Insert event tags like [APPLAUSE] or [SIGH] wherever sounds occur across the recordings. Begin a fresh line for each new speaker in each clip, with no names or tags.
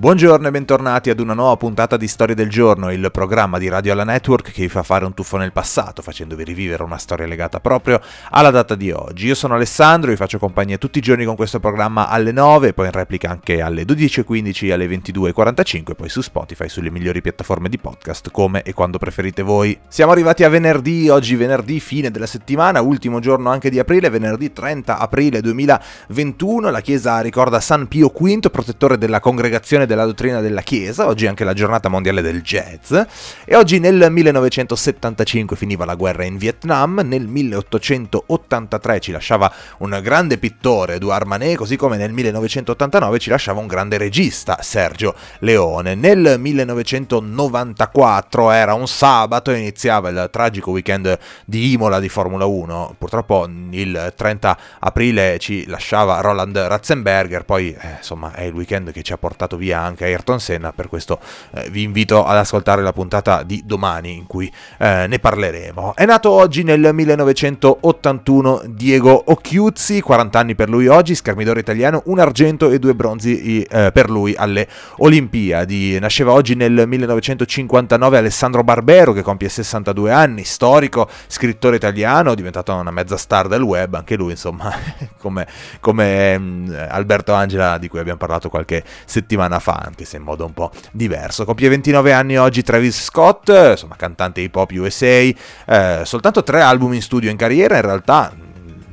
Buongiorno e bentornati ad una nuova puntata di Storia del Giorno, il programma di Radio Alla Network che vi fa fare un tuffo nel passato, facendovi rivivere una storia legata proprio alla data di oggi. Io sono Alessandro, vi faccio compagnia tutti i giorni con questo programma alle 9, poi in replica anche alle 12.15 alle 22.45, poi su Spotify, sulle migliori piattaforme di podcast, come e quando preferite voi. Siamo arrivati a venerdì, oggi venerdì, fine della settimana, ultimo giorno anche di aprile, venerdì 30 aprile 2021, la Chiesa ricorda San Pio V, protettore della congregazione della dottrina della Chiesa, oggi è anche la giornata mondiale del jazz, e oggi nel 1975 finiva la guerra in Vietnam, nel 1883 ci lasciava un grande pittore, Edouard Manet, così come nel 1989 ci lasciava un grande regista, Sergio Leone. Nel 1994 era un sabato e iniziava il tragico weekend di Imola di Formula 1, purtroppo il 30 aprile ci lasciava Roland Ratzenberger, poi eh, insomma è il weekend che ci ha portato via anche Ayrton Senna, per questo eh, vi invito ad ascoltare la puntata di domani in cui eh, ne parleremo. È nato oggi nel 1981 Diego Occhiuzzi, 40 anni per lui oggi, schermidore italiano, un argento e due bronzi eh, per lui alle Olimpiadi. Nasceva oggi nel 1959 Alessandro Barbero che compie 62 anni, storico, scrittore italiano, diventato una mezza star del web, anche lui insomma [LAUGHS] come, come mm, Alberto Angela di cui abbiamo parlato qualche settimana fa fa, anche se in modo un po' diverso. Compie 29 anni oggi Travis Scott, insomma cantante hip hop USA, eh, soltanto tre album in studio in carriera, in realtà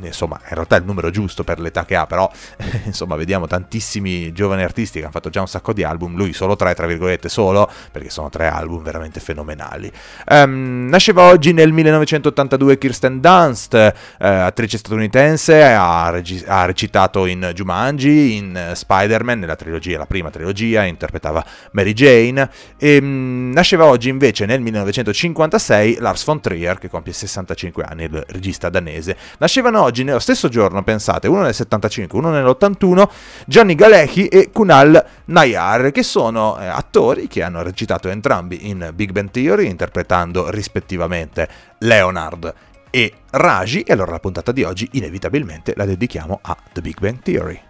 insomma in realtà è il numero giusto per l'età che ha, però [LAUGHS] insomma vediamo tantissimi giovani artisti che hanno fatto già un sacco di album, lui solo tre, tra virgolette solo, perché sono tre album veramente fenomenali. Um, nasceva oggi nel 1982 Kirsten Dunst, eh, attrice statunitense, ha, regi- ha, recitato in Jumanji, in Spider-Man, nella trilogia, la prima trilogia, interpretava Mary Jane, e um, nasceva oggi invece nel 1956 Lars von Trier, che compie 65 anni, il regista danese. Nascevano oggi, nello stesso giorno, pensate, uno nel 75, uno nell'81, Gianni Galechi e Kunal Nayar, che sono eh, attori che hanno recitato entrambi in Big Bang Theory, interpretando rispettivamente Leonard e Raji, e allora la puntata di oggi inevitabilmente la dedichiamo a The Big Bang Theory.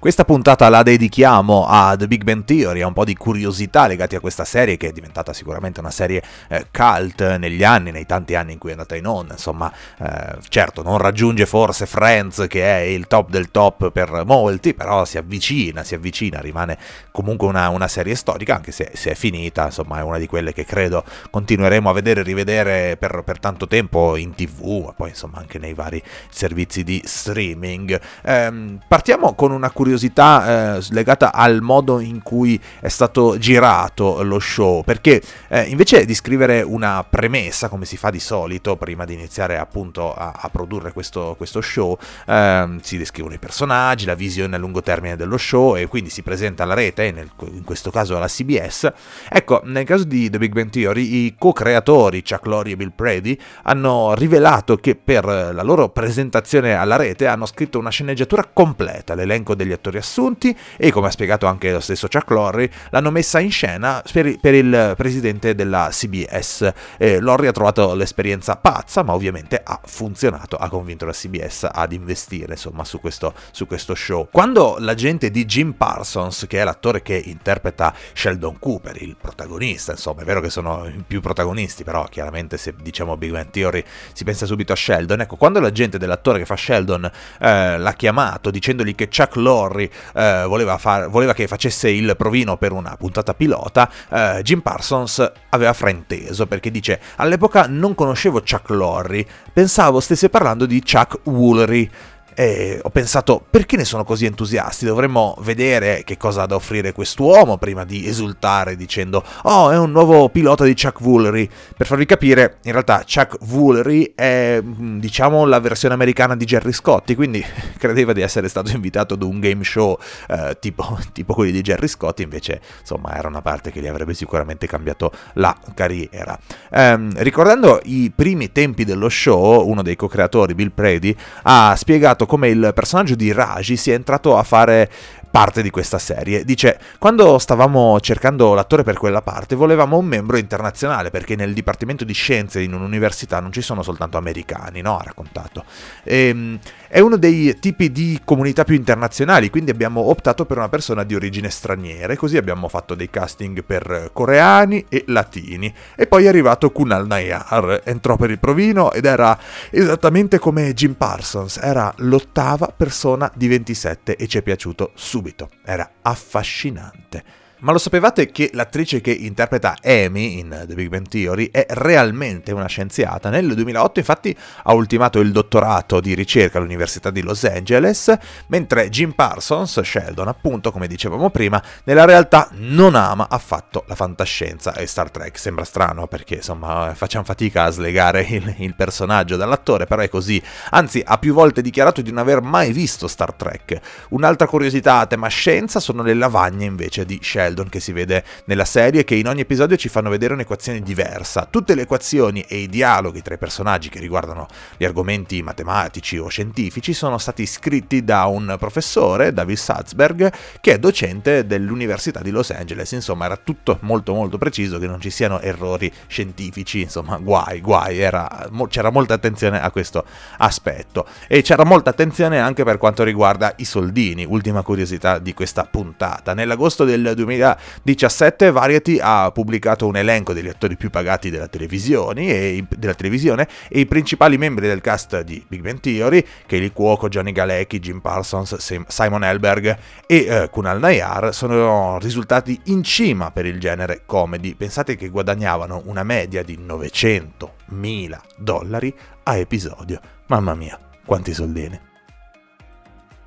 Questa puntata la dedichiamo a The Big Bang Theory, a un po' di curiosità legati a questa serie che è diventata sicuramente una serie eh, cult negli anni, nei tanti anni in cui è andata in onda, insomma, eh, certo non raggiunge forse Friends che è il top del top per molti, però si avvicina, si avvicina, rimane comunque una, una serie storica, anche se, se, è finita, insomma è una di quelle che credo continueremo a vedere e rivedere per, per, tanto tempo in tv, ma poi insomma anche nei vari servizi di streaming. Eh, partiamo con una curiosità curiosità eh, legata al modo in cui è stato girato lo show, perché eh, invece di scrivere una premessa, come si fa di solito, prima di iniziare appunto a, a produrre questo, questo show, eh, si descrivono i personaggi, la visione a lungo termine dello show e quindi si presenta alla rete, nel, in questo caso alla CBS. Ecco, nel caso di The Big Bang Theory, i co-creatori Chuck Lorre e Bill Prady hanno rivelato che per la loro presentazione alla rete hanno scritto una sceneggiatura completa, l'elenco degli attori assunti e come ha spiegato anche lo stesso Chuck Lorre l'hanno messa in scena per, per il presidente della CBS. Eh, Lorre ha trovato l'esperienza pazza ma ovviamente ha funzionato, ha convinto la CBS ad investire insomma su questo, su questo show. Quando l'agente di Jim Parsons, che è l'attore che interpreta Sheldon Cooper, il protagonista, insomma è vero che sono più protagonisti, però chiaramente se diciamo Big Bang Theory si pensa subito a Sheldon, ecco quando l'agente dell'attore che fa Sheldon eh, l'ha chiamato dicendogli che Chuck Lorre Lorry eh, voleva, far, voleva, che facesse il provino per una puntata pilota, eh, Jim Parsons aveva frainteso perché dice all'epoca non conoscevo Chuck Lorre, pensavo stesse parlando di Chuck Woolery. E ho pensato, perché ne sono così entusiasti? Dovremmo vedere che cosa ha da offrire quest'uomo prima di esultare dicendo, oh, è un nuovo pilota di Chuck Woolery. Per farvi capire, in realtà Chuck Woolery è, mm, diciamo, la versione americana di Jerry Scotti, quindi [LAUGHS] credeva di essere stato invitato ad un game show eh, tipo, [LAUGHS] tipo quelli di Jerry Scotti, invece, insomma, era una parte che gli avrebbe sicuramente cambiato la carriera. Um, ricordando i primi tempi dello show, uno dei co-creatori, Bill Prady, ha spiegato come il personaggio di Raji sia entrato a fare parte di questa serie. Dice, quando stavamo cercando l'attore per quella parte, volevamo un membro internazionale, perché nel Dipartimento di Scienze in un'università non ci sono soltanto americani, no? Ha raccontato. E, ehm, è uno dei tipi di comunità più internazionali, quindi abbiamo optato per una persona di origine straniera e così abbiamo fatto dei casting per coreani e latini. E poi è arrivato Kunal Nayar, entrò per il provino ed era esattamente come Jim Parsons, era l'ottava persona di 27 e ci è piaciuto subito, era affascinante. Ma lo sapevate che l'attrice che interpreta Amy in The Big Bang Theory è realmente una scienziata? Nel 2008 infatti ha ultimato il dottorato di ricerca all'Università di Los Angeles, mentre Jim Parsons, Sheldon appunto, come dicevamo prima, nella realtà non ama affatto la fantascienza e Star Trek. Sembra strano perché insomma facciamo fatica a slegare il, il personaggio dall'attore, però è così. Anzi, ha più volte dichiarato di non aver mai visto Star Trek. Un'altra curiosità a tema scienza sono le lavagne invece di Sheldon Sheldon che si vede nella serie che in ogni episodio ci fanno vedere un'equazione diversa. Tutte le equazioni e i dialoghi tra i personaggi che riguardano gli argomenti matematici o scientifici sono stati scritti da un professore, David Salzberg, che è docente dell'Università di Los Angeles. Insomma, era tutto molto molto preciso, che non ci siano errori scientifici, insomma, guai, guai, era, c'era molta attenzione a questo aspetto. E c'era molta attenzione anche per quanto riguarda i soldini, ultima curiosità di questa puntata. Nell'agosto del 2000 2017 Variety ha pubblicato un elenco degli attori più pagati della televisione e, della televisione, e i principali membri del cast di Big Bang Theory, Kaylee Cuoco, Johnny Galecki, Jim Parsons, Simon Elberg e eh, Kunal Nayar, sono risultati in cima per il genere comedy. Pensate che guadagnavano una media di 900.000 dollari a episodio. Mamma mia, quanti soldini.